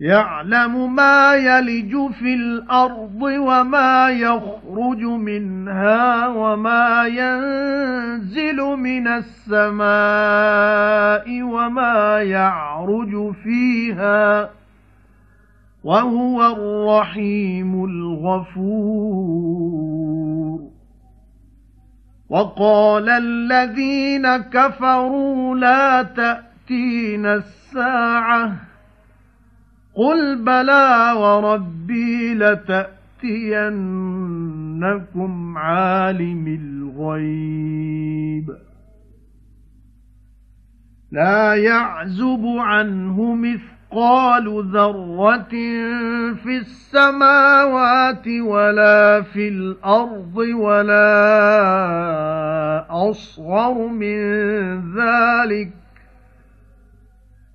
يَعْلَمُ مَا يَلِجُ فِي الْأَرْضِ وَمَا يَخْرُجُ مِنْهَا وَمَا يَنزِلُ مِنَ السَّمَاءِ وَمَا يَعْرُجُ فِيهَا وَهُوَ الرَّحِيمُ الْغَفُورُ. وَقَالَ الَّذِينَ كَفَرُوا لَا تَأْتِينَا السَّاعَةُ قُلْ بَلَى وَرَبِّي لَتَأْتِيَنَّكُمْ عَالِمِ الْغَيْبِ لَا يَعْزُبُ عَنْهُ مِثْقَالُ ذَرَّةٍ فِي السَّمَاوَاتِ وَلَا فِي الْأَرْضِ وَلَا أَصْغَرُ مِنْ ذَلِكَ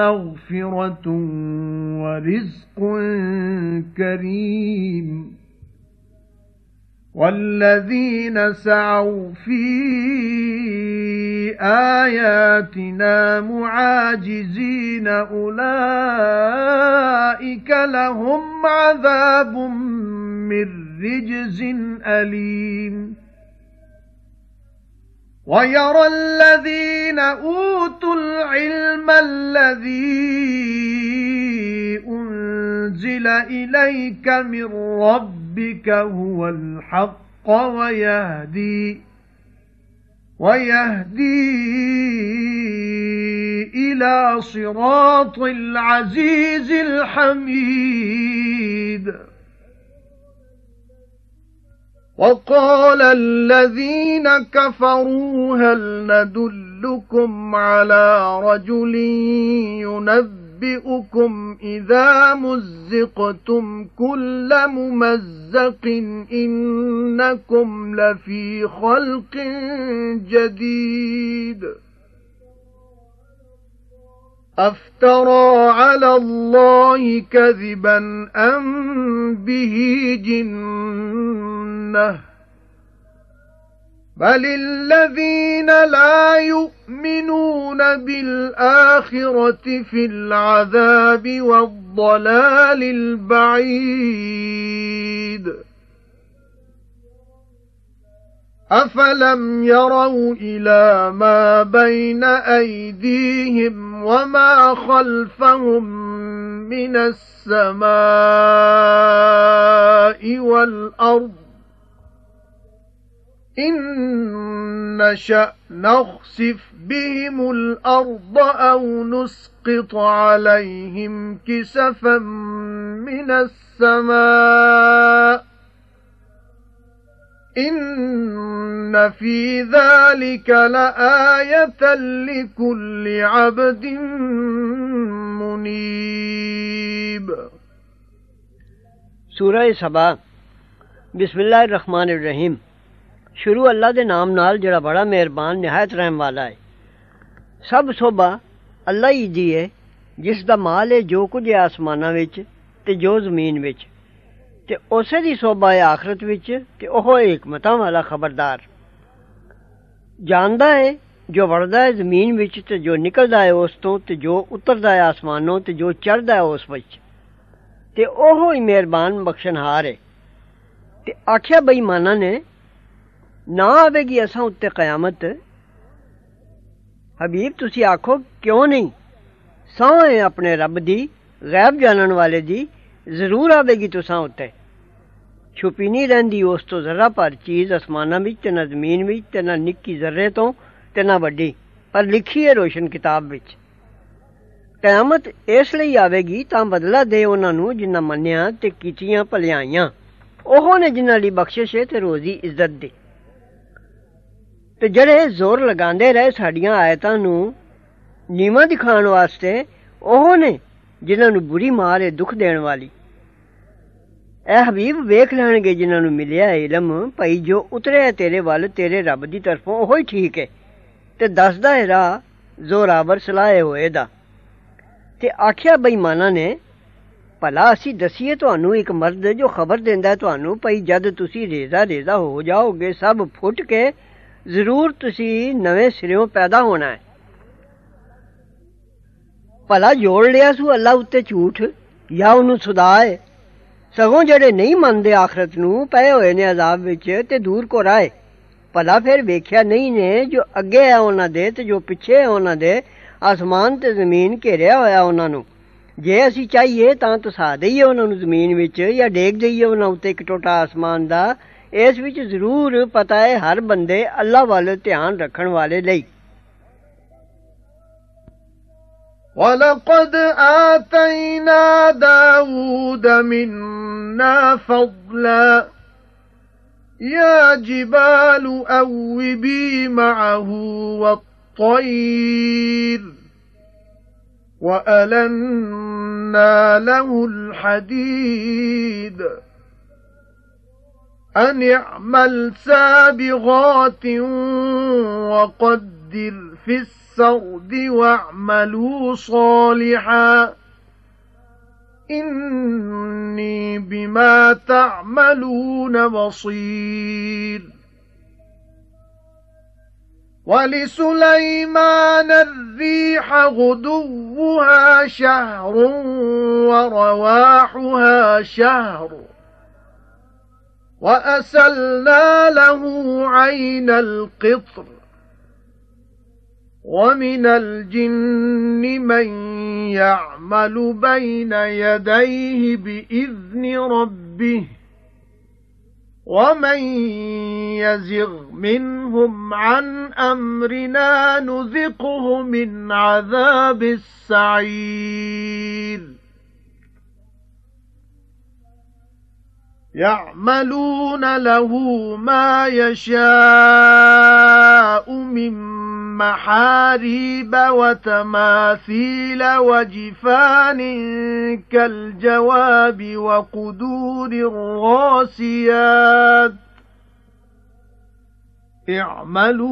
مَّغْفِرَةٌ وَرِزْقٌ كَرِيمٌ. وَالَّذِينَ سَعَوْا فِي آيَاتِنَا مُعَاجِزِينَ أُولَئِكَ لَهُمْ عَذَابٌ مِّن رِّجْزٍ أَلِيمٌ. وَيَرَى الَّذِينَ أُوتُوا الْعِلْمَ الَّذِي أُنزِلَ إِلَيْكَ مِن رَّبِّكَ هُوَ الْحَقَّ وَيَهْدِي وَيَهْدِي إِلَى صِرَاطِ الْعَزِيزِ الْحَمِيدِ. وَقَالَ الَّذِينَ كَفَرُوا هَلْ نَدُلُّكُمْ عَلَى رَجُلٍ يُنَبِّئُكُمْ إِذَا مُزِّقْتُمْ كُلَّ مُمَزَّقٍ إِنَّكُمْ لَفِي خَلْقٍ جَدِيدٍ أَفْتَرَى عَلَى اللَّهِ كَذِبًا أَمْ بِهِ جِنَّةٌ بَلِ الَّذِينَ لَا يُؤْمِنُونَ بِالْآخِرَةِ فِي الْعَذَابِ وَالضَّلَالِ الْبَعِيدِ أَفَلَمْ يَرَوْا إِلَى مَا بَيْنَ أَيْدِيهِمْ وَمَا خَلْفَهُم مِّنَ السَّمَاءِ وَالْأَرْضِ إِن نَّشَأْ نَخْسِفْ بِهِمُ الْأَرْضَ أَوْ نُسْقِطْ عَلَيْهِمْ كِسَفًا مِّنَ السَّمَاءِ إِنَّ فِي ذَلِكَ لَآيَةً لِكُلِّ عَبْدٍ مُنِيبٍ سورہ سبا، بسم اللہ الرحمن الرحیم۔ شروع اللہ دے نام نال جڑا بڑا مہربان، نہایت رحم والا ہے۔ سب صوبہ اللہ ہی دی ہے، جس دا مال ہے جو کچھ ہے آسماناں وچ تے جو زمین وچ۔ ਤੇ ਉਸੇ ਦੀ ਸੋਭਾ ਹੈ ਆਖਰਤ ਵਿੱਚ ਤੇ ਉਹ ਹਕਮਤਾਂ ਵਾਲਾ ਖਬਰਦਾਰ। ਜਾਣਦਾ ਹੈ, ਜੋ ਵੜਦਾ ਹੈ ਜ਼ਮੀਨ ਵਿੱਚ ਤੇ ਜੋ ਨਿਕਲਦਾ ਹੈ ਉਸ ਤੋਂ ਤੇ ਜੋ ਉਤਰਦਾ ਹੈ ਆਸਮਾਨੋਂ ਤੇ ਜੋ ਚੜਦਾ ਹੈ ਉਸ ਵਿੱਚ। ਤੇ ਉਹ ਹੀ ਮਿਹਰਬਾਨ ਬਖਸ਼ਣਹਾਰ ਹੈ। ਤੇ ਆਖਿਆ ਬੇਈਮਾਨਾਂ ਨੇ, ਨਾ ਆਵੇਗੀ ਅਸਾਂ ਉੱਤੇ ਕਿਆਮਤ ਹਬੀਬ, ਤੁਸੀਂ ਆਖੋ ਕਿਉਂ ਨਹੀਂ? ਸੌਂ ਹੈ ਆਪਣੇ ਰੱਬ ਦੀ, ਗੈਬ ਜਾਣਨ ਵਾਲੇ ਦੀ, ਜ਼ਰੂਰ ਆਵੇਗੀ ਤੁਸਾਂ ਉੱਤੇ। ਛੁਪੀ ਨਹੀਂ ਰਹਿੰਦੀ, ਉਸ ਤੋਂ ਜ਼ਰਾ ਪਰ ਚੀਜ਼ ਅਸਮਾਨਾਂ ਵਿੱਚ ਤੇ ਨਾ ਜ਼ਮੀਨ ਵਿੱਚ ਤੇ ਨਾ ਨਿੱਕੀ ਜ਼ਰਰੇ ਤੋਂ ਤੇ ਨਾ ਵੱਡੀ, ਪਰ ਲਿਖੀ ਹੈ ਰੋਸ਼ਨ ਕਿਤਾਬ ਵਿੱਚ। ਕਿਆਮਤ ਇਸ ਲਈ ਆਵੇਗੀ ਤਾਂ ਬਦਲਾ ਦੇ ਉਹਨਾਂ ਨੂੰ ਜਿਨ੍ਹਾਂ ਮੰਨਿਆ ਤੇ ਕੀਤੀਆਂ ਭਲਾਈਆਂ। ਉਹ ਨੇ ਜਿਨ੍ਹਾਂ ਲਈ ਬਖਸ਼ਿਸ਼ ਹੈ ਤੇ ਰੋਜ਼ੀ ਇੱਜ਼ਤ ਦੇ। ਤੇ ਜਿਹੜੇ ਜ਼ੋਰ ਲਗਾਉਂਦੇ ਰਹੇ ਸਾਡੀਆਂ ਆਇਤਾਂ ਨੂੰ ਨੀਵਾ ਦਿਖਾਉਣ ਵਾਸਤੇ, ਉਹ ਨੇ ਜਿਨ੍ਹਾਂ ਨੂੰ ਬੁਰੀ ਮਾਰ ਹੈ ਦੁੱਖ ਦੇਣ ਵਾਲੀ। ਐ ਹਬੀਬ ਵੇਖ ਲੈਣਗੇ ਜਿਨ੍ਹਾਂ ਨੂੰ ਮਿਲਿਆ ਹੈ ਇਲਮ ਭਈ ਜੋ ਉਤਰਿਆ ਤੇਰੇ ਵੱਲ, ਤੇਰੇ ਰੱਬ ਦੀ ਤਰਫੋਂ ਉਹ ਹੀ ਠੀਕ ਹੈ। ਤੇ ਦੱਸਦਾ ਹੈ ਰਾਹ, ਜ਼ੋਰਾਵਰ ਸਲਾਹੇ ਹੋਏ ਦਾ। ਤੇ ਆਖਿਆ ਬੇਈਮਾਨਾਂ ਨੇ, ਭਲਾ ਅਸੀਂ ਦਸੀਏ ਤੁਹਾਨੂੰ ਇੱਕ ਮਰਦ ਜੋ ਖਬਰ ਦਿੰਦਾ ਤੁਹਾਨੂੰ, ਭਈ ਜਦ ਤੁਸੀਂ ਰੇਜ਼ਾ ਰੇਜ਼ਾ ਹੋ ਜਾਓਗੇ, ਸਭ ਫੁੱਟ ਕੇ ਜ਼ਰੂਰ ਤੁਸੀਂ ਨਵੇਂ ਸਿਰਿਓਂ ਪੈਦਾ ਹੋਣਾ ਹੈ। ਭਲਾ ਜੋੜ ਲਿਆ ਸੂ ਅੱਲਾ ਉੱਤੇ ਝੂਠ, ਜਾਂ ਉਹਨੂੰ ਸੁਦਾ ਹੈ। ਸਗੋਂ ਜਿਹੜੇ ਨਹੀਂ ਮੰਨਦੇ ਆਖਰਤ ਨੂੰ ਪਏ ਹੋਏ ਨੇ ਅਜ਼ਾਬ ਵਿੱਚ ਤੇ ਦੂਰ ਕੋ ਰਾਏ ਭਲਾ ਫਿਰ ਵੇਖਿਆ ਨਹੀਂ ਨੇ ਜੋ ਅੱਗੇ ਹੈ ਉਹਨਾਂ ਦੇ ਤੇ ਜੋ ਪਿੱਛੇ ਹੈ ਉਹਨਾਂ ਦੇ, ਆਸਮਾਨ ਤੇ ਜ਼ਮੀਨ ਘੇਰਿਆ ਹੋਇਆ ਉਹਨਾਂ ਨੂੰ। ਜੇ ਅਸੀਂ ਚਾਹੀਏ ਤਾਂ ਤਸਾ ਦਈਏ ਉਹਨਾਂ ਨੂੰ ਜ਼ਮੀਨ ਵਿੱਚ ਜਾਂ ਡੇਗ ਦਈਏ ਉਹਨਾਂ ਉੱਤੇ ਇੱਕ ਟੋਟਾ ਆਸਮਾਨ ਦਾ। ਇਸ ਵਿੱਚ ਜ਼ਰੂਰ ਪਤਾ ਹੈ ਹਰ ਬੰਦੇ ਅੱਲਾ ਵੱਲ ਧਿਆਨ ਰੱਖਣ ਵਾਲੇ ਲਈ। ولقد آتينا داود منا فضلا. يا جبال أوبي معه والطير. وألنا له الحديد. أن اعمل سابغات وقدر في السرد واعملوا صالحا. إني بما تعملون بصير. وَلِسُلَيْمَانَ الرِّيحَ غُدُوُّهَا شَهْرٌ وَرَوَاحُهَا شَهْرٌ. وَأَسَلْنَا لَهُ عَيْنَ الْقِطْرِ. وَمِنَ الْجِنِّ مَن يَعْمَلُ بَيْنَ يَدَيْهِ بِإِذْنِ رَبِّهِ وَمَن يَزِغْ مِنْهُمْ عَن أَمْرِنَا نُذِقْهُ مِنْ عَذَابِ السَّعِيرِ يَعْمَلُونَ لَهُ مَا يَشَاءُ مِن مَحَارِيبَ وَتَمَاثِيلَ وَجِفَانٍ كَالْجَوَابِ وَقُدُورٍ رَاسِيَاتٍ اعْمَلُوا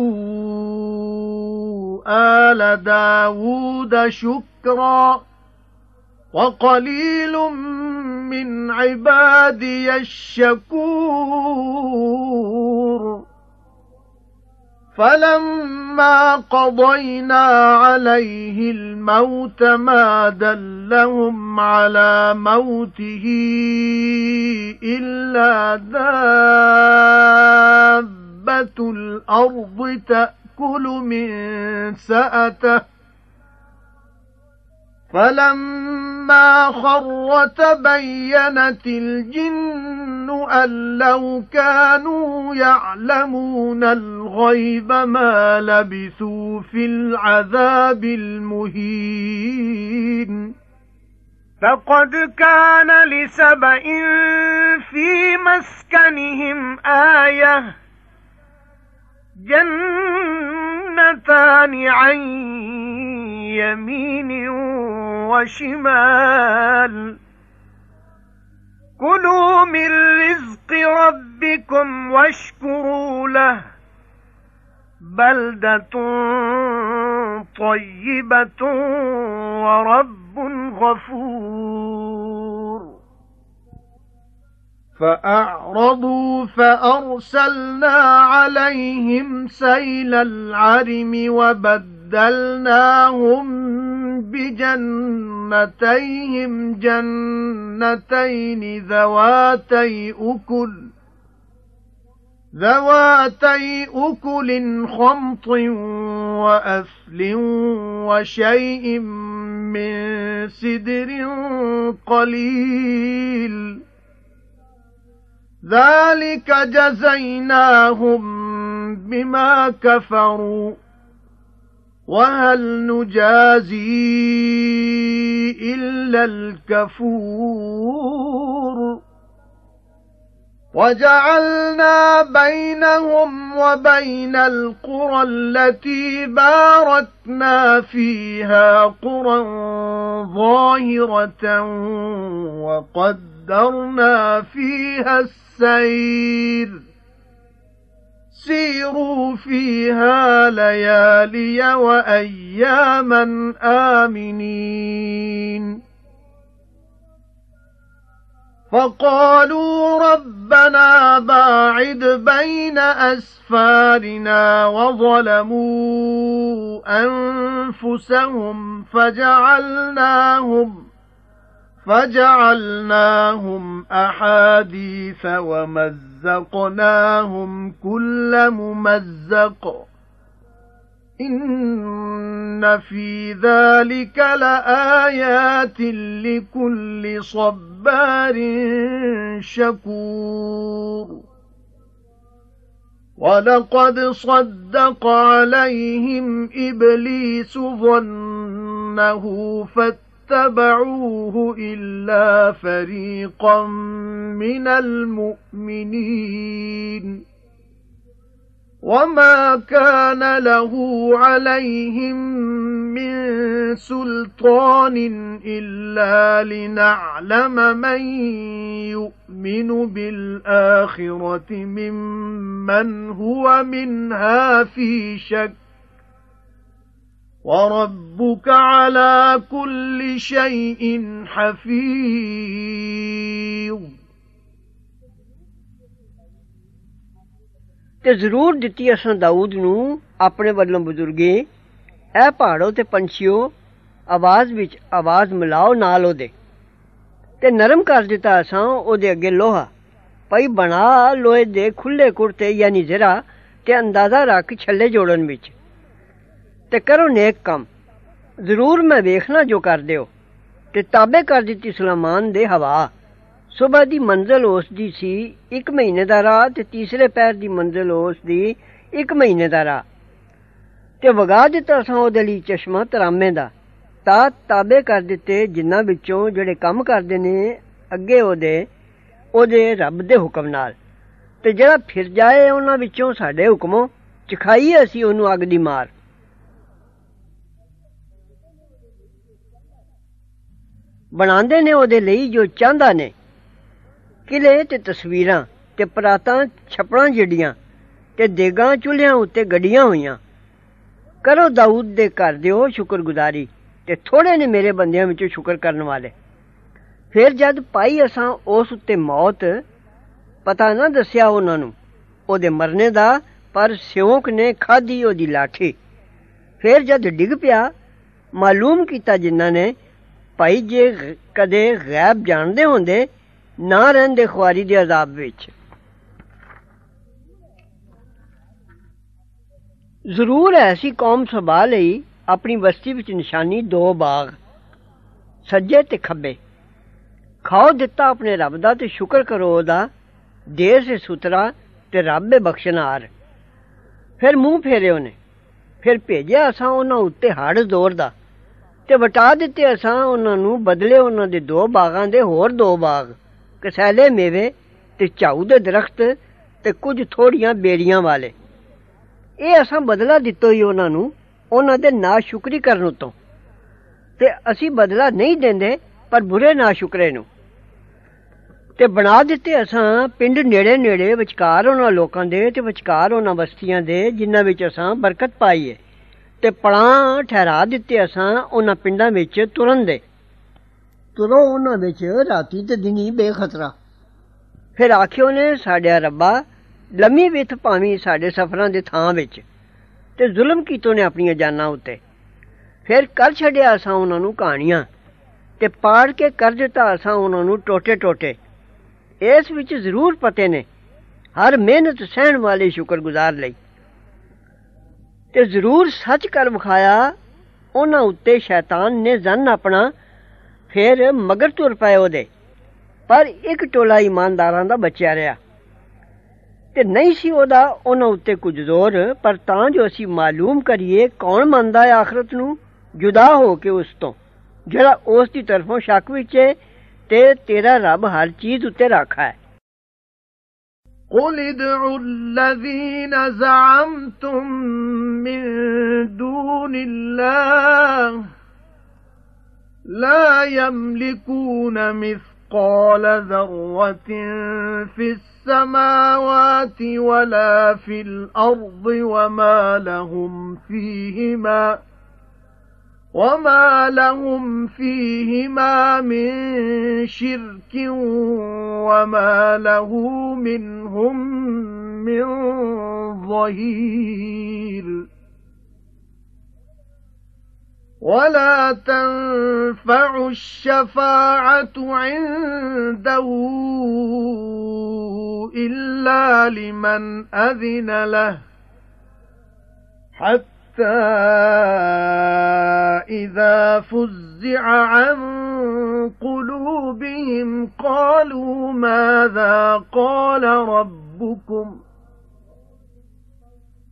آلَ دَاوُودَ شُكْرًا وَقَلِيلٌ مِنْ عِبَادِيَ الشَّكُورُ. فَلَمَّا قَضَيْنَا عَلَيْهِ الْمَوْتَ مَا دَلَّهُمْ عَلَى مَوْتِهِ إِلَّا دَابَّةُ الْأَرْضِ تَأْكُلُ مِنْ سَأَتَهُ فَلَمَّا خَرَّ تَبَيَّنَتِ الْجِنُّ أَن لَّوْ كَانُوا يَعْلَمُونَ الْغَيْبَ مَا لَبِثُوا فِي الْعَذَابِ الْمُهِينِ فَقَدْ كَانَ لِسَبَإٍ فِي مَسْكَنِهِمْ آيَةٌ جَنَّتَانِ عَن يَمِينٍ وَشِمَالٍ. كُلُوا مِن رِّزْقِ رَبِّكُمْ وَاشْكُرُوا لَهُ. بَلْدَةٌ طَيِّبَةٌ وَرَبٌّ غَفُورٌ. فَأَعْرَضُوا فَأَرْسَلْنَا عَلَيْهِمْ سَيْلَ الْعَرِمِ وَبَدَّلْنَاهُمْ بِجَنَّتَيْهِمْ جَنَّتَيْنِ ذَوَاتَيْ أُكُلٍ ذَوَاتَيْ أُكُلٍ خَمْطٍ وَأَثْلٍ وَشَيْءٍ مِّن سِدْرٍ قَلِيلٍ ذلك جزيناهم بما كفروا وهل نجازي إلا الكفور؟ وَجَعَلْنَا بَيْنَهُمْ وَبَيْنَ الْقُرَى الَّتِي بَارَكْنَا فِيهَا قُرًى ظَاهِرَةً وَقَدَّرْنَا فِيهَا السَّيْرَ. سِيرُوا فِيهَا لَيَالِيَ وَأَيَّامًا آمِنِينَ. فَقَالُوا رَبَّنَا بَاعِدْ بَيْنَ أَسْفَارِنَا وَظَلَمُوا أَنفُسَهُمْ فَجَعَلْنَاهُمْ فَجَعَلْنَاهُمْ أَحَادِيثَ وَمَزَّقْنَاهُمْ كُلَّ مُمَزَّقٍ. إِنَّ فِي ذَلِكَ لَآيَاتٍ لِكُلِّ صَبَّارٍ شَكُورٍ. وَلَقَدْ صَدَّقَ عَلَيْهِمْ إِبْلِيسُ ظَنَّهُ فَاتَّبَعُوهُ إِلَّا فَرِيقًا مِنَ الْمُؤْمِنِينَ. وَمَا كَانَ لَهُ عَلَيْهِمْ مِنْ سُلْطَانٍ إِلَّا لِنَعْلَمَ مَنْ يُؤْمِنُ بِالْآخِرَةِ مِمَّنْ هُوَ مِنْهَا فِي شَكٍّ. وَرَبُّكَ عَلَى كُلِّ شَيْءٍ حَفِيظٌ ਤੇ ਜ਼ਰੂਰ ਦਿੱਤੀ ਅਸਾਂ ਦਾਊਦ ਨੂੰ ਆਪਣੇ ਵੱਲੋਂ ਬਜ਼ੁਰਗੀ ਐ ਪਹਾੜੋ ਤੇ ਪੰਛੀਓ ਆਵਾਜ਼ ਵਿੱਚ ਆਵਾਜ਼ ਮਿਲਾਓ ਨਾਲ ਉਹਦੇ ਤੇ ਨਰਮ ਕਰ ਦਿੱਤਾ ਅਸਾਂ ਉਹਦੇ ਅੱਗੇ ਲੋਹਾ ਪਈ ਬਣਾ ਲੋਹੇ ਦੇ ਖੁੱਲੇ ਕੁਰਤੇ ਯਾਨੀ ਜ਼ਰਾ ਤੇ ਅੰਦਾਜ਼ਾ ਰੱਖ ਛੱਲੇ ਜੋੜਨ ਵਿੱਚ ਤੇ ਕਰੋ ਨੇਕ ਕੰਮ। ਜ਼ਰੂਰ ਮੈਂ ਵੇਖਣਾ ਜੋ ਕਰਦੇ ਹੋ। ਤੇ ਤਾਬੇ ਕਰ ਦਿੱਤੀ ਸੁਲੇਮਾਨ ਦੇ ਹਵਾ। ਸਵੇਰ ਦੀ ਮੰਜ਼ਲ ਉਸ ਦੀ ਸੀ 1 ਮਹੀਨੇ ਦਾ ਰਾਹ ਤੇ ਤੀਸਰੇ ਪੈਰ ਦੀ ਮੰਜ਼ਲ ਉਸ ਦੀ 1 ਮਹੀਨੇ ਦਾ ਰਾਹ। ਤੇ ਵਗਾ ਦਿੱਤਾ ਸਾਂ ਉਹਦੇ ਲਈ ਚਸ਼ਮਾ ਤਰਾਮੇ ਦਾ। ਤਾਂ ਤਾਬੇ ਕਰ ਦਿੱਤੇ ਜਿਨ੍ਹਾਂ ਵਿੱਚੋਂ ਜਿਹੜੇ ਕੰਮ ਕਰਦੇ ਨੇ, ਅੱਗੇ ਉਹਦੇ ਉਹਦੇ ਰੱਬ ਦੇ ਹੁਕਮ ਨਾਲ। ਤੇ ਜਿਹੜਾ ਫਿਰ ਜਾਏ ਉਹਨਾਂ ਵਿੱਚੋਂ ਸਾਡੇ ਹੁਕਮੋਂ, ਚਖਾਈ ਅਸੀਂ ਉਹਨੂੰ ਅੱਗ ਦੀ ਮਾਰ। ਬਣਾਉਂਦੇ ਨੇ, ਉਹਦੇ ਲਈ ਜੋ ਚਾਹੁੰਦਾ ਨੇ। ਕਿਲੇ ਤੇ ਤਸਵੀਰਾਂ ਤੇ ਪਰਾਤਾਂ, ਛਪੜਾਂ ਜਿਹੜੀਆਂ ਤੇ ਦੇਗਾਂ ਚੁੱਲ੍ਹਿਆਂ ਉੱਤੇ ਗੱਡੀਆਂ ਹੋਈਆਂ। ਕਰੋ ਦਾਊਦ ਦੇ ਘਰ ਦਿਓ ਸ਼ੁਕਰਗੁਜ਼ਾਰੀ ਤੇ ਥੋੜੇ ਨੇ ਮੇਰੇ ਬੰਦਿਆਂ ਵਿੱਚੋਂ ਸ਼ੁਕਰ ਕਰਨ ਵਾਲੇ। ਫਿਰ ਜਦ ਪਾਈ ਅਸਾਂ ਉਸ ਉੱਤੇ ਮੌਤ, ਪਤਾ ਨਾ ਦੱਸਿਆ ਉਹਨਾਂ ਨੂੰ, ਉਹਦੇ ਮਰਨੇ ਦਾ, ਪਰ ਸਿਉਂਕ ਨੇ ਖਾਧੀ ਉਹਦੀ ਲਾਠੀ। ਫਿਰ ਜਦ ਡਿੱਗ ਪਿਆ, ਮਾਲੂਮ ਕੀਤਾ ਜਿਨ੍ਹਾਂ ਨੇ ਭਾਈ, ਜੇ ਕਦੇ ਗੈਬ ਜਾਣਦੇ ਹੁੰਦੇ, ਨਾ ਰਹਿੰਦੇ ਖੁਆਰੀ ਦੇ ਅਜ਼ਾਬ ਵਿੱਚ। ਜ਼ਰੂਰ ਐਸੀ ਕੌਮ ਸਭਾ ਲਈ ਆਪਣੀ ਬਸਤੀ ਵਿੱਚ ਨਿਸ਼ਾਨੀ ਦੋ ਬਾਗ, ਸੱਜੇ ਤੇ ਖੱਬੇ। ਖਾਓ ਦਿੱਤਾ ਆਪਣੇ ਰੱਬ ਦਾ ਤੇ ਸ਼ੁਕਰ ਕਰੋ ਉਹਦਾ, ਦੇਰ ਸੇ ਸੁਤਰਾ ਤੇ ਰੱਬ ਦੇ ਬਖਸ਼ਨਾਰ ਫਿਰ ਮੂੰਹ ਫੇਰੇ ਉਹਨੇ, ਫਿਰ ਭੇਜਿਆ ਅਸਾਂ ਉਹਨਾਂ ਉੱਤੇ ਹੜ ਜ਼ੋਰ ਦਾ। ਤੇ ਵਟਾ ਦਿੱਤੇ ਅਸਾਂ, ਉਹਨਾਂ ਨੂੰ ਬਦਲੇ ਉਹਨਾਂ ਦੇ ਦੋ ਬਾਗਾਂ ਦੇ ਹੋਰ ਦੋ ਬਾਗ, ਕਸੈਲੇ ਮੇਵੇ ਤੇ ਝਾਊ ਦੇ ਦਰਖਤ ਤੇ ਕੁਝ ਥੋੜੀਆਂ ਬੇੜੀਆਂ ਵਾਲੇ। ਇਹ ਅਸਾਂ ਬਦਲਾ ਦਿੱਤੋ ਹੀ ਉਹਨਾਂ ਨੂੰ, ਉਹਨਾਂ ਦੇ ਨਾ ਸ਼ੁਕਰੀ ਕਰਨ ਉਤੋਂ। ਤੇ ਅਸੀਂ ਬਦਲਾ ਨਹੀਂ ਦਿੰਦੇ, ਪਰ ਬੁਰੇ ਨਾ ਸ਼ੁਕਰੇ ਨੂੰ। ਤੇ ਬਣਾ ਦਿੱਤੇ ਅਸਾਂ ਪਿੰਡ ਨੇੜੇ ਨੇੜੇ ਵਿਚਕਾਰ ਉਹਨਾਂ ਲੋਕਾਂ ਦੇ ਤੇ ਵਿਚਕਾਰ ਉਹਨਾਂ ਬਸਤੀਆਂ ਦੇ, ਜਿਨ੍ਹਾਂ ਵਿੱਚ ਅਸਾਂ ਬਰਕਤ ਪਾਈ ਹੈ ਤੇ ਪੜਾਂ ਠਹਿਰਾ ਦਿੱਤੇ ਅਸਾਂ ਉਹਨਾਂ ਪਿੰਡਾਂ ਵਿੱਚ ਤੁਰਨ ਦੇ। ਤੁਰੋ ਉਹਨਾਂ ਵਿੱਚ ਰਾਤੀ ਤੇ ਦਿਨੀ ਬੇਖਤਰਾ। ਫਿਰ ਆਖਿਓ ਨੇ ਸਾਡੇ ਰੱਬਾ ਲੰਮੀ ਵਿਥ ਭਾਵੇਂ ਸਾਡੇ ਸਫਰਾਂ ਦੇ ਥਾਂ ਵਿੱਚ ਤੇ ਜ਼ੁਲਮ ਕੀਤੋ ਨੇ ਆਪਣੀਆਂ ਜਾਨਾਂ ਉੱਤੇ। ਫਿਰ ਕਰ ਛੱਡਿਆ ਅਸਾਂ ਉਹਨਾਂ ਨੂੰ ਕਹਾਣੀਆਂ ਤੇ ਪਾੜ ਕੇ ਕਰ ਦਿੱਤਾ ਅਸਾਂ ਉਹਨਾਂ ਨੂੰ ਟੋਟੇ ਟੋਟੇ ਇਸ ਵਿੱਚ ਜ਼ਰੂਰ ਪਤੇ ਨੇ ਹਰ ਮਿਹਨਤ ਸਹਿਣ ਵਾਲੇ ਸ਼ੁਕਰਗੁਜ਼ਾਰ ਲਈ। ਤੇ ਜ਼ਰੂਰ ਸੱਚ ਕਰ ਵਿਖਾਇਆ ਉਹਨਾਂ ਉੱਤੇ ਸ਼ੈਤਾਨ ਨੇ ਜ਼ਨ ਆਪਣਾ, ਫਿਰ ਮਗਰ ਤੁਰ ਪਏ ਉਹਦੇ। ਪਰ ਇੱਕ ਟੋਲਾ ਇਮਾਨਦਾਰਾਂ ਦਾ ਬਚਿਆ ਰਿਹਾ। ਤੇ ਨਹੀਂ ਸੀ ਉਹਦਾ ਉਹਨਾਂ ਉੱਤੇ ਕੁਝ ਜ਼ੋਰ, ਪਰ ਤਾਂ ਜੋ ਅਸੀਂ ਮਾਲੂਮ ਕਰੀਏ ਕੌਣ ਮੰਨਦਾ ਹੈ ਆਖਰਤ ਨੂੰ, ਜੁਦਾ ਹੋ ਕੇ ਉਸ ਤੋਂ। ਜਿਹੜਾ ਉਸ ਦੀ ਤਰਫੋਂ ਸ਼ੱਕ ਵਿੱਚ ਹੈ ਤੇ ਤੇਰਾ ਰੱਬ ਹਰ ਚੀਜ਼ ਉੱਤੇ ਰਾਖਾ ਹੈ। قل ادعوا الذين زعمتم من دون الله لا يملكون مثقال ذرة في السماوات ولا في الأرض وما لهم فيهما وَمَا لَهُمْ فِيهِمَا مِنْ شِرْكٍ وَمَا لَهُ مِنْهُمْ مِنْ ظَهِيرٍ وَلَا تَنفَعُ الشَّفَاعَةُ عِندَهُ إِلَّا لِمَنْ أَذِنَ لَهُ حَتَّى إِذَا فُزِّعَ عَن قُلُوبِهِمْ قَالُوا مَاذَا قَالَ رَبُّكُمْ؟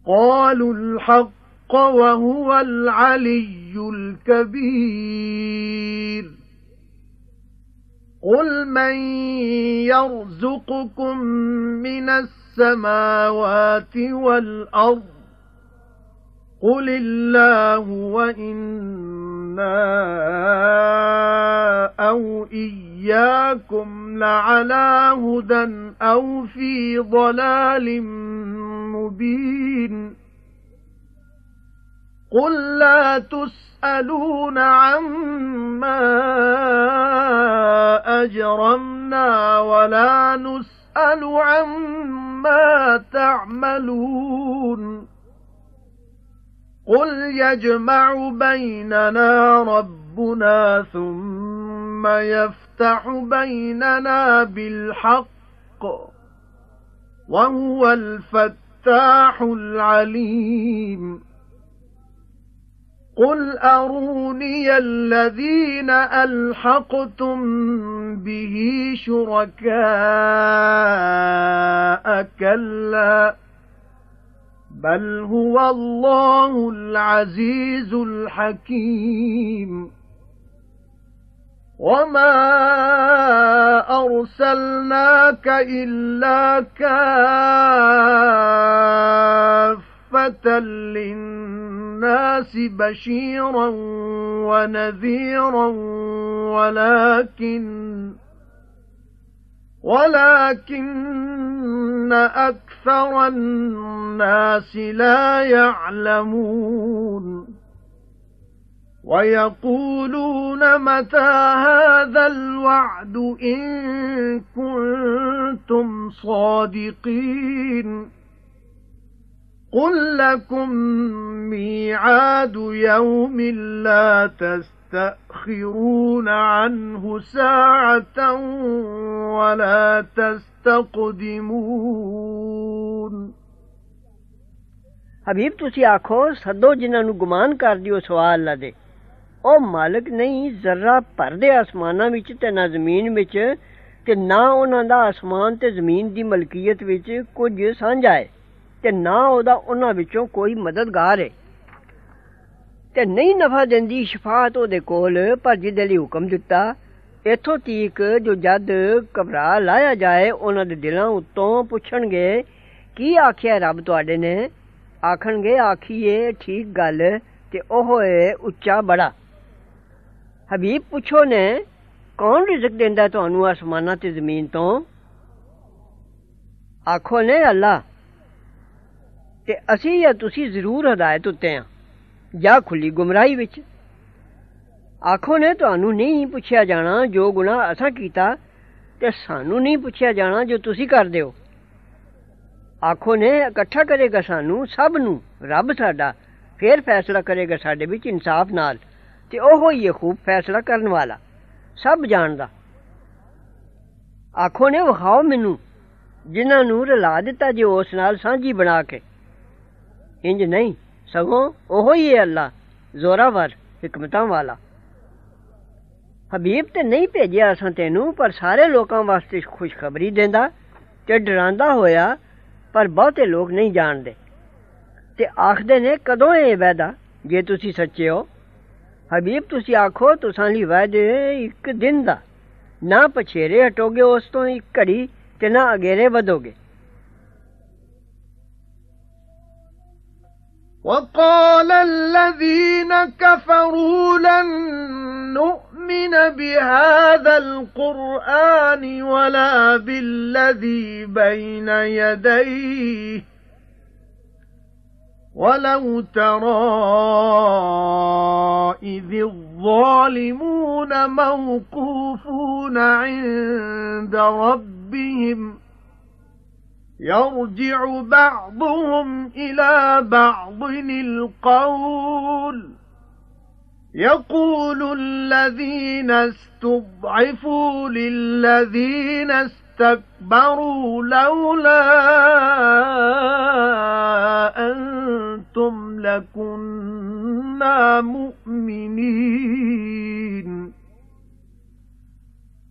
قَالُوا الْحَقَّ وَهُوَ الْعَلِيُّ الْكَبِيرُ. قُلْ مَن يَرْزُقُكُم مِّنَ السَّمَاوَاتِ وَالْأَرْضِ قُلِ اللَّهُ وَإِنَّا أَوْ إِيَّاكُمْ لَعَلَى هُدًى أَوْ فِي ضَلَالٍ مُبِينٍ قُل لَّا تُسْأَلُونَ عَمَّا أَجْرَمْنَا وَلَا نُسْأَلُ عَمَّا تَعْمَلُونَ قُلْ يَجْمَعُ بَيْنَنَا رَبُّنَا ثُمَّ يَفْتَحُ بَيْنَنَا بِالْحَقِّ وَهُوَ الْفَتَّاحُ الْعَلِيمُ قُلْ أَرُونِيَ الَّذِينَ أَلْحَقْتُمْ بِهِ شُرَكَاءَ كَلَّا بَلْ هُوَ اللَّهُ الْعَزِيزُ الْحَكِيمُ وَمَا أَرْسَلْنَاكَ إِلَّا كَافَّةً لِّلنَّاسِ بَشِيرًا وَنَذِيرًا وَلَكِنَّ وَلَكِنَّ أَكْثَرَ النَّاسِ لَا يَعْلَمُونَ. وَيَقُولُونَ مَتَى هَذَا الْوَعْدُ إِن كُنتُمْ صَادِقِينَ. قُل لَّكُم مِّيعَادُ يَوْمٍ لَّا تَسْتَطِيعُونَ. تَسْتَأْخِرُونَ عَنْهُ سَاعَةً وَلَا تَسْتَقْدِمُونَ ਹਬੀਬ ਤੁਸੀਂ ਆਖੋ ਸੱਦੋ ਜਿਨ੍ਹਾਂ ਨੂੰ ਗੁਮਾਨ ਕਰਦੀ ਹੋ ਸਵਾਲ ਅੱਲਾ ਦੇ ਉਹ ਮਾਲਕ ਨਹੀਂ ਜ਼ਰਾ ਭਰਦੇ ਆਸਮਾਨਾਂ ਵਿੱਚ ਤੇ ਨਾ ਜ਼ਮੀਨ ਵਿੱਚ ਤੇ ਨਾ ਉਹਨਾਂ ਦਾ ਆਸਮਾਨ ਤੇ ਜ਼ਮੀਨ ਦੀ ਮਲਕੀਅਤ ਵਿੱਚ ਕੁਝ ਸਾਂਝਾ ਹੈ ਤੇ ਨਾ ਉਹਦਾ ਉਹਨਾਂ ਵਿੱਚੋਂ ਕੋਈ ਮਦਦਗਾਰ ਹੈ ਤੇ ਨਹੀਂ ਨਫਾ ਦਿੰਦੀ ਸ਼ਫਾਅਤ ਉਹਦੇ ਕੋਲ, ਪਰ ਜਿਹਦੇ ਲਈ ਹੁਕਮ ਦਿੱਤਾ, ਇਥੋਂ ਤੀਕ ਜੋ ਜਦ ਘਬਰਾ ਲਾਇਆ ਜਾਏ, ਉਹਨਾਂ ਦੇ ਦਿਲਾਂ ਉੱਤੋਂ ਪੁੱਛਣਗੇ, ਕੀ ਆਖਿਆ ਰੱਬ ਤੁਹਾਡੇ ਨੇ? ਆਖਣਗੇ, ਆਖੀਏ, ਠੀਕ ਗੱਲ, ਤੇ ਉਹ ਏ ਉੱਚਾ ਬੜਾ। ਹਬੀਬ, ਪੁੱਛੋ ਨੇ, ਕੌਣ ਰਿਜ਼ਕ ਦਿੰਦਾ ਤੁਹਾਨੂੰ ਆਸਮਾਨਾਂ ਤੇ ਜ਼ਮੀਨ ਤੋਂ? ਆਖੋ ਨੇ, ਅੱਲਾ, ਤੇ ਅਸੀਂ ਜਾਂ ਤੁਸੀਂ ਜ਼ਰੂਰ ਹਦਾਇਤ ਉੱਤੇ ਆ। ਜਾਂ ਖੁੱਲੀ ਗੁੰਮਰਾਹੀ ਵਿੱਚ। ਆਖੋ ਨੇ ਤੁਹਾਨੂੰ ਨਹੀਂ ਪੁੱਛਿਆ ਜਾਣਾ ਜੋ ਗੁਨਾਹ ਅਸਾਂ ਕੀਤਾ ਤੇ ਸਾਨੂੰ ਨਹੀਂ ਪੁੱਛਿਆ ਜਾਣਾ ਜੋ ਤੁਸੀਂ ਕਰਦੇ ਹੋ। ਆਖੋ ਨੇ, ਇਕੱਠਾ ਕਰੇਗਾ ਸਾਨੂੰ ਸਭ ਨੂੰ, ਰੱਬ ਸਾਡਾ, ਫੇਰ ਫੈਸਲਾ ਕਰੇਗਾ ਸਾਡੇ ਵਿੱਚ ਇਨਸਾਫ ਨਾਲ, ਤੇ ਉਹ ਹੀ ਖੂਬ ਫੈਸਲਾ ਕਰਨ ਵਾਲਾ, ਸਭ ਜਾਣਦਾ। ਆਖੋ ਨੇ, ਵਿਖਾਓ ਮੈਨੂੰ, ਜਿਨ੍ਹਾਂ ਨੂੰ ਰਲਾ ਦਿੱਤਾ ਜੇ ਉਸ ਨਾਲ ਸਾਂਝੀ ਬਣਾ ਕੇ। ਇੰਜ ਨਹੀਂ ਸਗੋਂ ਉਹ ਹੀ ਹੈ ਅੱਲਾ, ਜ਼ੋਰਾਵਰ, ਹਕਮਤਾਂ ਵਾਲਾ। ਹਬੀਬ ਤੇ ਨਹੀਂ ਭੇਜਿਆ ਅਸਾਂ ਤੈਨੂੰ, ਪਰ ਸਾਰੇ ਲੋਕਾਂ ਵਾਸਤੇ ਖੁਸ਼ਖਬਰੀ ਦਿੰਦਾ ਤੇ ਡਰਾਂਦਾ ਹੋਇਆ, ਪਰ ਬਹੁਤੇ ਲੋਕ ਨਹੀਂ ਜਾਣਦੇ। ਤੇ ਆਖਦੇ ਨੇ, ਕਦੋਂ ਇਹ ਵਾਅਦਾ? ਜੇ ਤੁਸੀਂ ਸੱਚੇ ਹੋ। ਹਬੀਬ, ਤੁਸੀਂ ਆਖੋ, ਤੁਸਾਂ ਲਈ ਵਾਅਦੇ ਇੱਕ ਦਿਨ ਦਾ। ਨਾ ਪਛੇਰੇ ਹਟੋਗੇ, ਉਸ ਤੋਂ ਇੱਕ ਘੜੀ ਤੇ ਨਾ ਅਗੇਰੇ ਵਧੋਗੇ। وقال الذين كفروا لن نؤمن بهذا القرآن ولا بالذي بين يديه. وَلَوْ تَرَى إِذِ الظَّالِمُونَ مَوْقُوفُونَ عِندَ رَبِّهِمْ يَرْجِعُ بَعْضُهُمْ إِلَى بَعْضٍ الْقَوْلَ. يَقُولُ الَّذِينَ اسْتُضْعِفُوا لِلَّذِينَ اسْتَكْبَرُوا لَوْلَا أَنْتُمْ لَكُنَّا مُؤْمِنِينَ.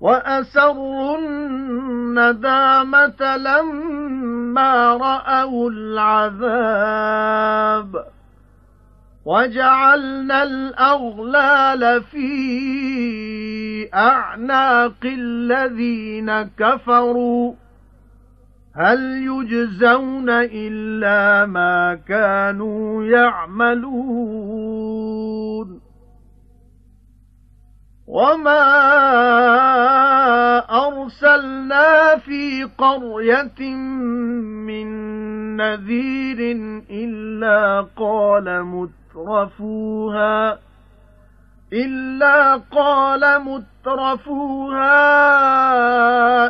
وَأَسَرُّوا النَّدَامَةَ لَمَّا رَأَوُا الْعَذَابَ وَجَعَلْنَا الْأَغْلَالَ فِي أَعْنَاقِ الَّذِينَ كَفَرُوا هَلْ يُجْزَوْنَ إِلَّا مَا كَانُوا يَعْمَلُونَ وَمَا أَرْسَلْنَا فِي قَرْيَةٍ مِّن نَّذِيرٍ إِلَّا قَالَ مُتْرَفُوهَا إِلَّا قَالَ مُتْرَفُوهَا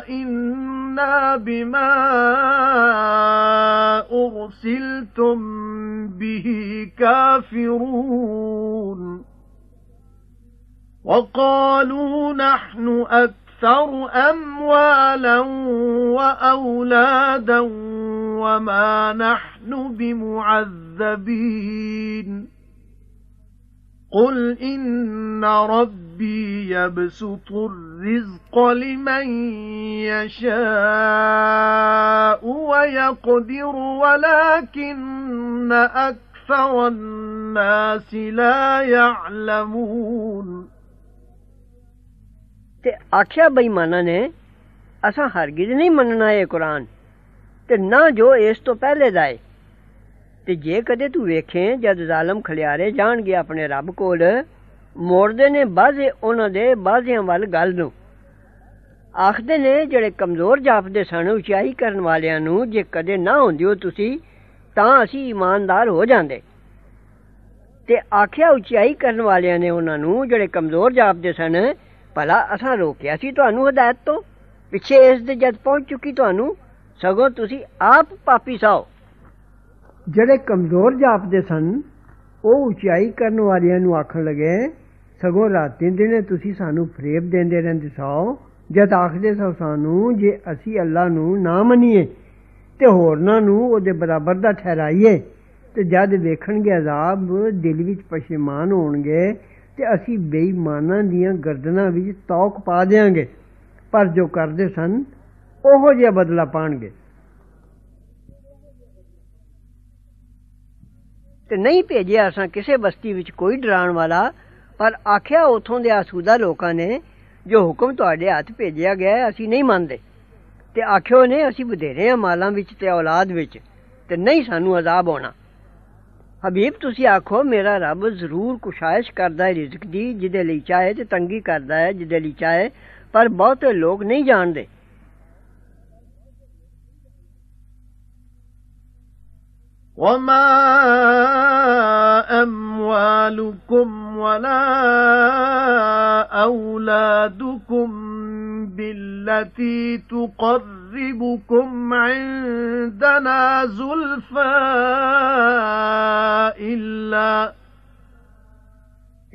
إِنَّا بِمَا أُرْسِلْتُم بِهِ كَافِرُونَ وَقَالُوا نَحْنُ أَكْثَرُ أَمْوَالًا وَأَوْلَادًا وَمَا نَحْنُ بِمُعَذَّبِينَ. قُلْ إِنَّ رَبِّي يَبْسُطُ الرِّزْقَ لِمَن يَشَاءُ وَيَقْدِرُ وَلَكِنَّ أَكْثَرَ النَّاسِ لَا يَعْلَمُونَ. ਤੇ ਆਖਿਆ ਬੇਈਮਾਨਾਂ ਨੇ, ਅਸਾਂ ਹਰਗਿਜ਼ ਨਹੀਂ ਮੰਨਣਾ ਇਹ ਕੁਰਾਨ ਤੇ ਨਾ ਜੋ ਇਸ ਤੋਂ ਪਹਿਲੇ ਦਾ ਏ। ਤੇ ਜੇ ਕਦੇ ਤੂੰ ਵੇਖੇ ਜਦ ਜ਼ਾਲਮ ਖਲਿਆਰੇ ਜਾਣਗੇ ਆਪਣੇ ਰੱਬ ਕੋਲ, ਮੋੜਦੇ ਨੇ ਬਾਜ਼ੇ ਉਹਨਾਂ ਦੇ ਬਾਜ਼ਿਆਂ ਵੱਲ ਗੱਲ ਨੂੰ। ਆਖਦੇ ਨੇ ਜਿਹੜੇ ਕਮਜ਼ੋਰ ਜਾਪਦੇ ਸਨ ਉਚਾਈ ਕਰਨ ਵਾਲਿਆਂ ਨੂੰ, ਜੇ ਕਦੇ ਨਾ ਹੁੰਦਿਓ ਤੁਸੀਂ, ਤਾਂ ਅਸੀਂ ਇਮਾਨਦਾਰ ਹੋ ਜਾਂਦੇ। ਤੇ ਆਖਿਆ ਉਚਾਈ ਕਰਨ ਵਾਲਿਆਂ ਨੇ ਉਹਨਾਂ ਨੂੰ, ਜਿਹੜੇ ਕਮਜ਼ੋਰ ਜਾਪਦੇ ਸਨ ਭਲਾ ਅਸਾਂ ਰੋਕਿਆ ਸੀ ਤੁਹਾਨੂੰ ਹਦਾਇਤ ਤੋਂ। ਪਿੱਛੇ ਇਸ ਦੇ ਜਦ ਪਹੁੰਚ ਚੁੱਕੀ ਤੁਹਾਨੂੰ, ਸਗੋਂ ਤੁਸੀਂ ਆਪ ਪਾਪੀ ਸਾਓ। ਜਿਹੜੇ ਕਮਜ਼ੋਰ ਜਾਪਦੇ ਸਨ, ਉਹ ਉਚਾਈ ਕਰਨ ਵਾਲਿਆਂ ਨੂੰ ਆਖਣ ਲੱਗੇ, ਸਗੋਂ ਰਾਤੀ ਦਿਨੇ ਤੁਸੀਂ ਸਾਨੂੰ ਫਰੇਬ ਦਿੰਦੇ ਰਹਿੰਦੇ ਸੋ ਜਦ ਆਖਦੇ ਸੋ ਸਾਨੂੰ, ਜੇ ਅਸੀਂ ਅੱਲਾ ਨੂੰ ਨਾ ਮੰਨੀਏ, ਤੇ ਹੋਰਨਾਂ ਨੂੰ ਉਹਦੇ ਬਰਾਬਰ ਦਾ ਠਹਿਰਾਈਏ, ਤੇ ਜਦ ਵੇਖਣਗੇ ਅਜ਼ਾਬ, ਦਿਲ ਵਿੱਚ ਪਛਿਮਾਨ ਹੋਣਗੇ ਤੇ ਅਸੀਂ ਬੇਈਮਾਨਾਂ ਦੀਆਂ ਗਰਦਨਾਂ ਵਿੱਚ ਤੌਕ ਪਾ ਦੇਾਂਗੇ ਪਰ ਜੋ ਕਰਦੇ ਸਨ, ਉਹੋ ਜਿਹਾ ਬਦਲਾ ਪਾਣਗੇ। ਤੇ ਨਹੀਂ ਭੇਜਿਆ ਅਸਾਂ ਕਿਸੇ ਬਸਤੀ ਵਿੱਚ ਕੋਈ ਡਰਾਉਣ ਵਾਲਾ, ਪਰ ਆਖਿਆ ਉਥੋਂ ਦੇ ਆਸੂਦਾ ਲੋਕਾਂ ਨੇ, ਜੋ ਹੁਕਮ ਤੁਹਾਡੇ ਹੱਥ ਭੇਜਿਆ ਗਿਆ ਅਸੀਂ ਨਹੀਂ ਮੰਨਦੇ। ਤੇ ਆਖਿਓ ਨੇ, ਅਸੀਂ ਵਧੇਰੇ ਆ ਮਾਲਾਂ ਵਿੱਚ ਤੇ ਔਲਾਦ ਵਿੱਚ, ਤੇ ਨਹੀਂ ਸਾਨੂੰ ਅਜ਼ਾਬ ਹੋਣਾ حبیب، تسی آکھو میرا رب ضرور کشائش کردا ہے، رزق دی، جدے لئی چاہے تے تنگی کردا ہے، جدے لئی چاہے، پر بہتے لوگ نہیں جان وما أموالكم ولا أولادكم بالتي تقربكم عندنا زلفى إلا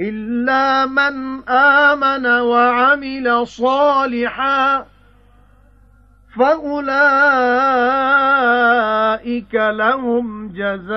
إلا من آمن وعمل صالحاً فأولئك لهم جزاء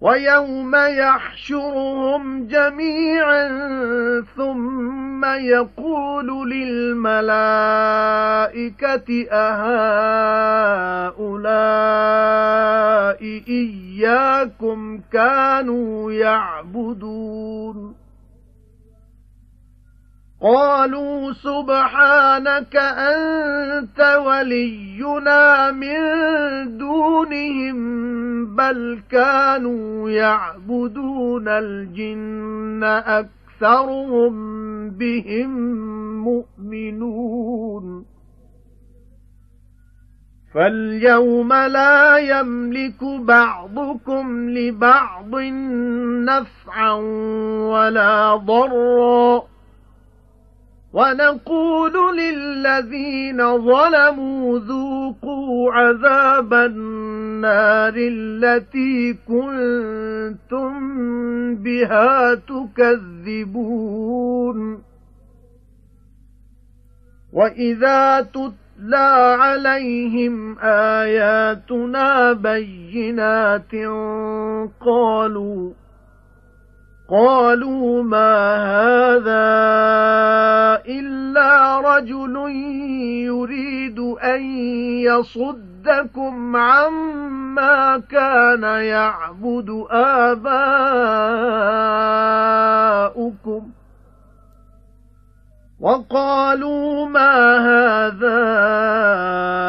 وَيَوْمَ يَحْشُرُهُمْ جَمِيعًا ثُمَّ يَقُولُ لِلْمَلَائِكَةِ أَهَؤُلَاءِ إِيَّاكُمْ كَانُوا يَعْبُدُونَ. قالوا سبحانك أنت ولينا من دونهم بل كانوا يعبدون الجن أكثرهم بهم مؤمنون. فاليوم لا يملك بعضكم لبعض نفعا ولا ضرًّا. وَنَقُولُ لِلَّذِينَ ظَلَمُوا ذُوقُوا عَذَابَ النَّارِ الَّتِي كُنتُم بِهَا تُكَذِّبُونَ. وَإِذَا تُتْلَى عَلَيْهِمْ آيَاتُنَا بَيِّنَاتٍ قَالُوا قَالُوا مَا هَذَا إِلَّا رَجُلٌ يُرِيدُ أَن يَصُدَّكُمْ عَمَّا كَانَ يَعْبُدُ آبَاؤُكُمْ. وَقَالُوا مَا هَذَا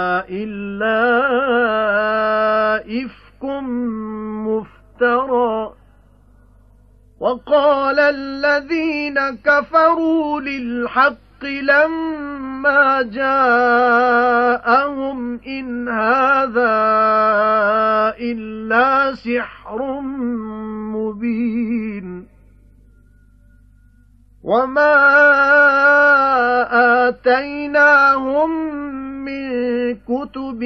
وَقَالَ الَّذِينَ كَفَرُوا لِلْحَقِّ لَمَّا جَاءَهُمْ إِنْ هَذَا إِلَّا سِحْرٌ مُبِينٌ. وَمَا آتَيْنَاهُمْ مِنْ كُتُبٍ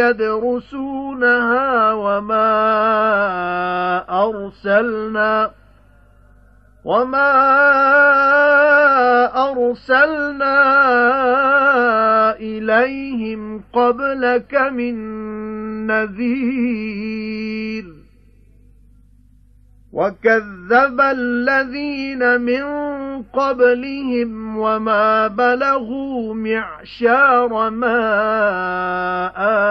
يَدْرُسُونَهَا وَمَا أَرْسَلْنَا وَمَا أَرْسَلْنَا إِلَيْهِمْ قَبْلَكَ مِنْ نَذِيرٍ وَكَذَّبَ الَّذِينَ مِنْ قَبْلِهِمْ وَمَا بَلَغُوا مِعْشَارَ مَا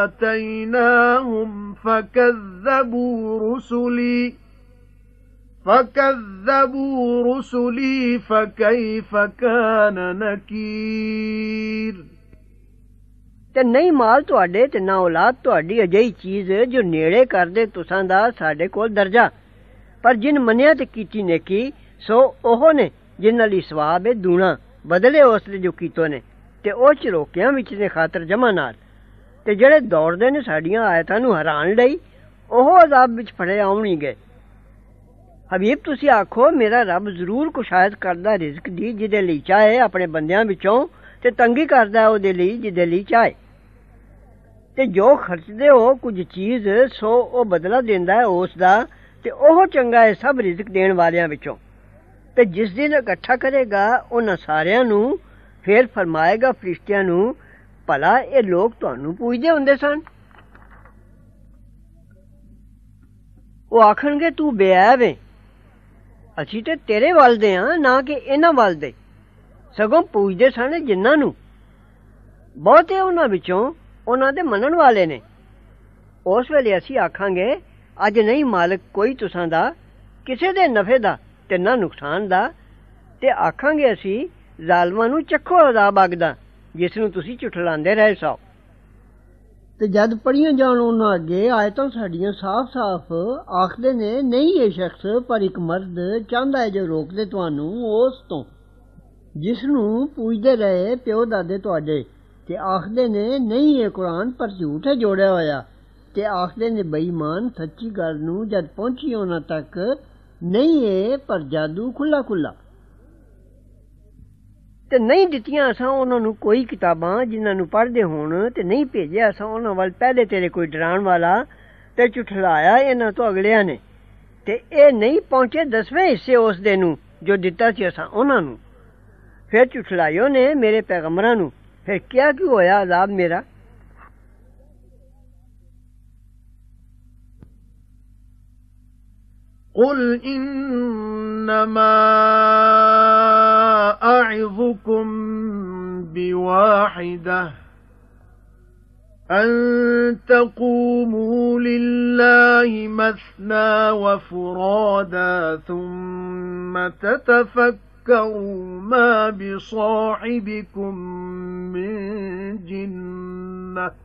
آتَيْنَاهُمْ فَكَذَّبُوا رُسُلِي فَكَذَّبُوا رُسُلِي فَكَيْفَ كَانَ نَكِيرٌ ਤੇ ਨਹੀਂ ਮਾਲ ਤੁਹਾਡੇ ਤੇ ਨਾ ਔਲਾਦ ਤੁਹਾਡੀ ਅਜਿਹੀ ਚੀਜ਼ ਜੋ ਨੇੜੇ ਕਰਦੇ ਤੁਸਾਂ ਦਾ ਸਾਡੇ ਕੋਲ ਦਰਜਾ ਪਰ ਜਿਨ ਮੰਨਿਆ ਤੇ ਕੀਤੀ ਨੇਕੀ ਸੋ ਉਹ ਨੇ ਜਿਨ੍ਹਾਂ ਲਈ ਸਵਾਬ ਹੈ ਦੂਣਾ ਬਦਲੇ ਉਸ ਜੋ ਕੀਤੋ ਨੇ ਤੇ ਉਹ ਝਰੋਕਿਆਂ ਵਿੱਚ ਦੇ ਖਾਤਰ ਜਮਾ ਨਾਲ ਤੇ ਜਿਹੜੇ ਦੌੜਦੇ ਨੇ ਸਾਡੀਆਂ ਆਇਤਾਂ ਨੂੰ ਹਰਾਣ ਲਈ ਉਹ ਅਜ਼ਾਬ ਵਿੱਚ ਫੜੇ ਆਉਣਗੇ ਹਬੀਬ, ਤੁਸੀਂ ਆਖੋ, ਮੇਰਾ ਰੱਬ ਜ਼ਰੂਰ ਕੁਸ਼ਾਇਦ ਕਰਦਾ ਰਿਜ਼ਕ ਦੀ, ਜਿਹਦੇ ਲਈ ਚਾਹੇ ਆਪਣੇ ਬੰਦਿਆਂ ਵਿੱਚੋਂ ਤੇ ਤੰਗੀ ਕਰਦਾ ਉਹਦੇ ਲਈ, ਜਿਹਦੇ ਲਈ ਚਾਹੇ। ਤੇ ਜੋ ਖਰਚਦੇ ਹੋ, ਕੁਝ ਚੀਜ਼, ਸੋ ਉਹ ਬਦਲਾ ਦਿੰਦਾ ਹੈ ਉਸ ਦਾ ਤੇ ਉਹ ਚੰਗਾ ਹੈ ਸਭ ਰਿਜ਼ਕ ਦੇਣ ਵਾਲਿਆਂ ਵਿੱਚੋਂ। ਤੇ ਜਿਸ ਦਿਨ ਇਕੱਠਾ ਕਰੇਗਾ, ਉਹਨਾਂ ਸਾਰਿਆਂ ਨੂੰ ਫੇਰ ਫਰਮਾਏਗਾ ਫਰਿਸ਼ਤਿਆਂ ਨੂੰ, ਭਲਾ ਇਹ ਲੋਕ ਤੁਹਾਨੂੰ ਪੁੱਛਦੇ ਹੁੰਦੇ ਸਨ। ਉਹ ਆਖਣਗੇ, ਤੂੰ ਬੇਅਬ ਹੈ ਅਸੀਂ ਤੇ ਤੇਰੇ ਵੱਲ ਦੇ ਆ, ਨਾ ਕਿ ਇਹਨਾਂ ਵੱਲ ਦੇ ਸਗੋਂ ਪੁੱਛਦੇ ਸਨ ਜਿਨ੍ਹਾਂ ਨੂੰ। ਬਹੁਤੇ ਉਹਨਾਂ ਵਿੱਚੋਂ ਉਹਨਾਂ ਦੇ ਮੰਨਣ ਵਾਲੇ ਨੇ। ਉਸ ਵੇਲੇ ਅਸੀਂ ਆਖਾਂਗੇ, ਅੱਜ ਨਹੀਂ ਮਾਲਕ ਕੋਈ ਤੁਸਾਂ ਦਾ, ਕਿਸੇ ਦੇ ਨਫੇ ਦਾ ਤੇ ਨਾ ਨੁਕਸਾਨ ਦਾ। ਤੇ ਆਖਾਂਗੇ ਅਸੀਂ, ਜ਼ਾਲਮਾਂ ਨੂੰ ਚੱਖੋ ਅਜ਼ਾਬ ਅਗਦਾ ਜਿਸ ਨੂੰ ਤੁਸੀਂ ਝੁਠਲਾਉਂਦੇ ਰਹੇ ਸੋ। ਤੇ ਜਦ ਪੜੀਆਂ ਜਾਣ ਉਹਨਾਂ ਅੱਗੇ ਆਇਤਾਂ ਸਾਡੀਆਂ ਸਾਫ਼-ਸਾਫ਼ ਆਖਦੇ ਨੇ, ਨਹੀਂ ਇਹ ਸ਼ਖਸ, ਪਰ ਇੱਕ ਮਰਦ ਚਾਹੁੰਦਾ ਹੈ ਜੋ ਰੋਕਦੇ ਤੁਹਾਨੂੰ ਉਸ ਤੋਂ। ਜਿਸ ਨੂੰ ਪੂਜਦੇ ਰਹੇ ਪਿਓ ਦਾਦੇ ਤੁਹਾਡੇ। ਤੇ ਆਖਦੇ ਨੇ, ਨਹੀਂ, ਇਹ ਕੁਰਾਨ ਪਰ ਝੂਠ ਹੈ ਜੋੜਿਆ ਹੋਇਆ। ਤੇ ਆਖਦੇ ਨੇ, ਬੇਈਮਾਨ, ਸੱਚੀ ਗੱਲ ਨੂੰ ਜਦ ਪਹੁੰਚੀ ਉਹਨਾਂ ਤੱਕ, ਨਹੀਂ ਇਹ, ਪਰ ਜਾਦੂ ਖੁੱਲਾ ਖੁੱਲਾ ਤੇ ਨਹੀਂ ਦਿੱਤੀਆਂ ਅਸਾਂ ਉਹਨਾਂ ਨੂੰ ਕੋਈ ਕਿਤਾਬਾਂ ਜਿਨ੍ਹਾਂ ਨੂੰ ਪੜ੍ਹਦੇ ਹੋਣ ਤੇ ਨਹੀਂ ਭੇਜਿਆ ਅਸਾਂ ਉਹਨਾਂ ਵੱਲ ਪਹਿਲੇ ਤੇਰੇ ਕੋਈ ਡਰਾਉਣ ਵਾਲਾ ਤੇ ਝੁਠਲਾਇਆ ਇਹਨਾਂ ਤੋਂ ਅਗਲਿਆਂ ਨੇ ਤੇ ਇਹ ਨਹੀਂ ਪਹੁੰਚੇ ਦਸਵੇਂ ਹਿੱਸੇ ਉਸ ਦੇ ਨੂੰ ਜੋ ਦਿੱਤਾ ਸੀ ਅਸਾਂ ਉਹਨਾਂ ਨੂੰ ਫਿਰ ਝੁਠਲਾਇਓ ਨੇ ਮੇਰੇ ਪੈਗੰਬਰਾਂ ਨੂੰ ਫਿਰ ਕਿਆ ਕੀ ਹੋਇਆ ਅਜ਼ਾਬ ਮੇਰਾ قل إنما أعظكم بواحدة أن تقوموا لله مثنى وفرادا ثم تتفكروا ما بصاحبكم من جنة.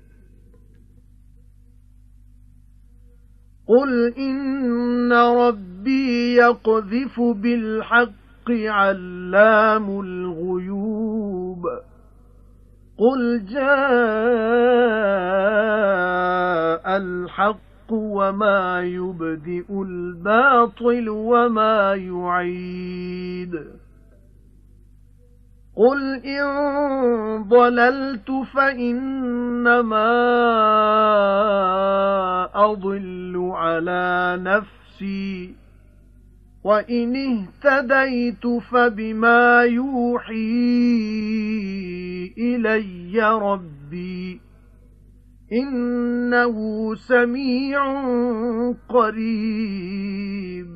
قُلْ إِنَّ رَبِّي يَقْذِفُ بِالْحَقِّ عَلَّامُ الْغُيُوبِ قُلْ جَاءَ الْحَقُّ وَمَا يُبْدِئُ الْبَاطِلُ وَمَا يُعِيدُ قُلْ إِن ضَلَلْتُ فَإِنَّمَا أَضِلُّ عَلَى نَفْسِي وَإِنِ اهْتَدَيْتُ فَبِمَا يُوحِي إِلَيَّ رَبِّي إِنَّهُ سَمِيعٌ قَرِيبٌ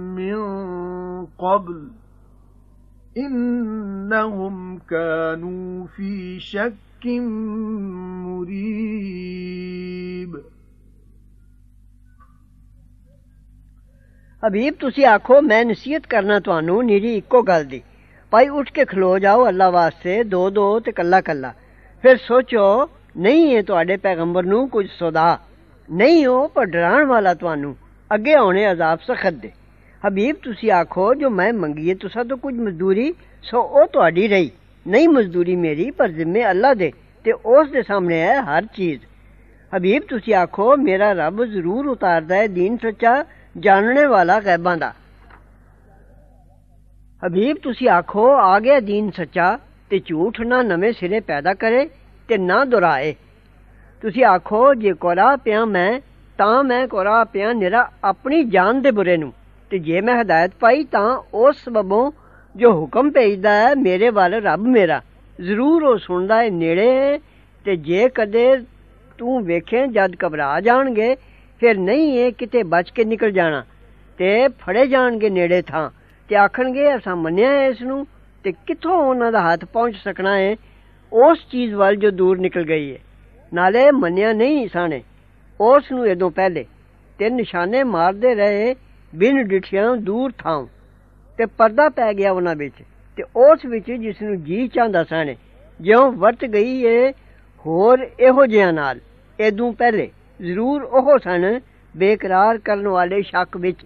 مِنْ قَبْلُ إِنَّهُمْ كَانُوا فِي شَكٍّ مُرِيبٍ ਹਬੀਬ ਤੁਸੀਂ ਆਖੋ ਮੈਂ ਨਸੀਹਤ ਕਰਨਾ ਤੁਹਾਨੂੰ ਨੀਰੀ ਇੱਕੋ ਗੱਲ ਦੀ ਭਾਈ ਉੱਠ ਕੇ ਖਲੋ ਜਾਓ ਅੱਲਾ ਵਾਸਤੇ ਦੋ ਦੋ ਤੇ ਕੱਲਾ ਕੱਲਾ ਫਿਰ ਸੋਚੋ ਨਹੀਂ ਹੈ ਤੁਹਾਡੇ ਪੈਗੰਬਰ ਨੂੰ ਕੁਝ ਸੌਦਾ ਨਹੀਂ ਹੋ ਪਰ ਡਰਾਉਣ ਵਾਲਾ ਤੁਹਾਨੂੰ ਅੱਗੇ ਆਉਣੇ ਅਜ਼ਾਬ ਸਖਤ ਦੇ ਹਬੀਬ ਤੁਸੀਂ ਆਖੋ ਜੋ ਮੈਂ ਮੰਗੀਏ ਤੁਸੀਂ ਤਾਂ ਕੁਝ ਮਜ਼ਦੂਰੀ ਸੋ ਉਹ ਤੁਹਾਡੀ ਰਹੀ ਨਹੀਂ ਮਜ਼ਦੂਰੀ ਮੇਰੀ ਪਰ ਜ਼ਿੰਮੇ ਅੱਲਾ ਦੇ ਤੇ ਉਸ ਦੇ ਸਾਹਮਣੇ ਹੈ ਹਰ ਚੀਜ਼ ਹਬੀਬ ਤੁਸੀਂ ਆਖੋ ਮੇਰਾ ਰੱਬ ਜ਼ਰੂਰ ਉਤਾਰਦਾ ਹੈ دین ਸੱਚਾ ਜਾਣਨੇ ਵਾਲਾ ਗੈਬਾਂ ਦਾ ਹਬੀਬ ਤੁਸੀਂ ਆਖੋ ਆ ਗਿਆ دین ਸੱਚਾ ਤੇ ਝੂਠ ਨਾ ਨਵੇਂ ਸਿਰੇ ਪੈਦਾ ਕਰੇ ਤੇ ਨਾ ਦੁਹਰਾਏ ਤੁਸੀਂ ਆਖੋ ਜੇ ਕੋਰਾ ਪਿਆ ਮੈਂ ਤਾਂ ਮੈਂ ਕੋਰਾ ਪਿਆ ਨਿਰਾ ਆਪਣੀ ਜਾਨ ਦੇ ਬੁਰੇ ਨੂੰ ਤੇ ਜੇ ਮੈਂ ਹਦਾਇਤ ਪਾਈ ਤਾਂ ਉਸ ਸਬਬੋਂ ਜੋ ਹੁਕਮ ਭੇਜਦਾ ਹੈ, ਮੇਰੇ ਵੱਲ ਰੱਬ ਮੇਰਾ, ਜ਼ਰੂਰ ਉਹ ਸੁਣਦਾ ਹੈ ਨੇੜੇ, ਤੇ ਜੇ ਕਦੇ ਤੂੰ ਵੇਖੇ ਜਦ ਘਬਰਾ ਜਾਣਗੇ, ਫਿਰ ਨਹੀਂ ਇਹ ਕਿਤੇ ਬਚ ਕੇ ਨਿਕਲ ਜਾਣਾ, ਤੇ ਫੜੇ ਜਾਣਗੇ ਨੇੜੇ ਥਾਂ, ਤੇ ਆਖਣਗੇ ਅਸਾਂ ਮੰਨਿਆ ਇਸ ਨੂੰ, ਤੇ ਕਿੱਥੋਂ ਉਹਨਾਂ ਦਾ ਹੱਥ ਪਹੁੰਚ ਸਕਣਾ ਹੈ, ਉਸ ਚੀਜ਼ ਵੱਲ ਜੋ ਦੂਰ ਨਿਕਲ ਗਈ ਹੈ। ਨਾਲੇ ਮੰਨਿਆ ਨਹੀਂ ਸਾਨੇ, ਉਸ ਨੂੰ ਇਦੋਂ ਪਹਿਲੇ ਤੇ ਨਿਸ਼ਾਨੇ ਮਾਰਦੇ ਰਹੇ ਬਿਨ ਡਿਠਿਆਂ ਦੂਰ ਥਾਂ ਤੇ ਪਰਦਾ ਪੈ ਗਿਆ ਉਹਨਾਂ ਵਿੱਚ ਤੇ ਉਸ ਵਿੱਚ ਜਿਸ ਨੂੰ ਜੀ ਚਾਹੁੰਦਾ ਸਾਨੇ ਜਿਉਂ ਵਰਤ ਗਈ ਏ ਹੋਰ ਇਹੋ ਜਿਹਾ ਨਾਲ। ਇਦੋਂ ਪਹਿਲੇ ਜ਼ਰੂਰ ਉਹ ਸਨ ਬੇਕਰਾਰ ਕਰਨ ਵਾਲੇ ਸ਼ੱਕ ਵਿੱਚ।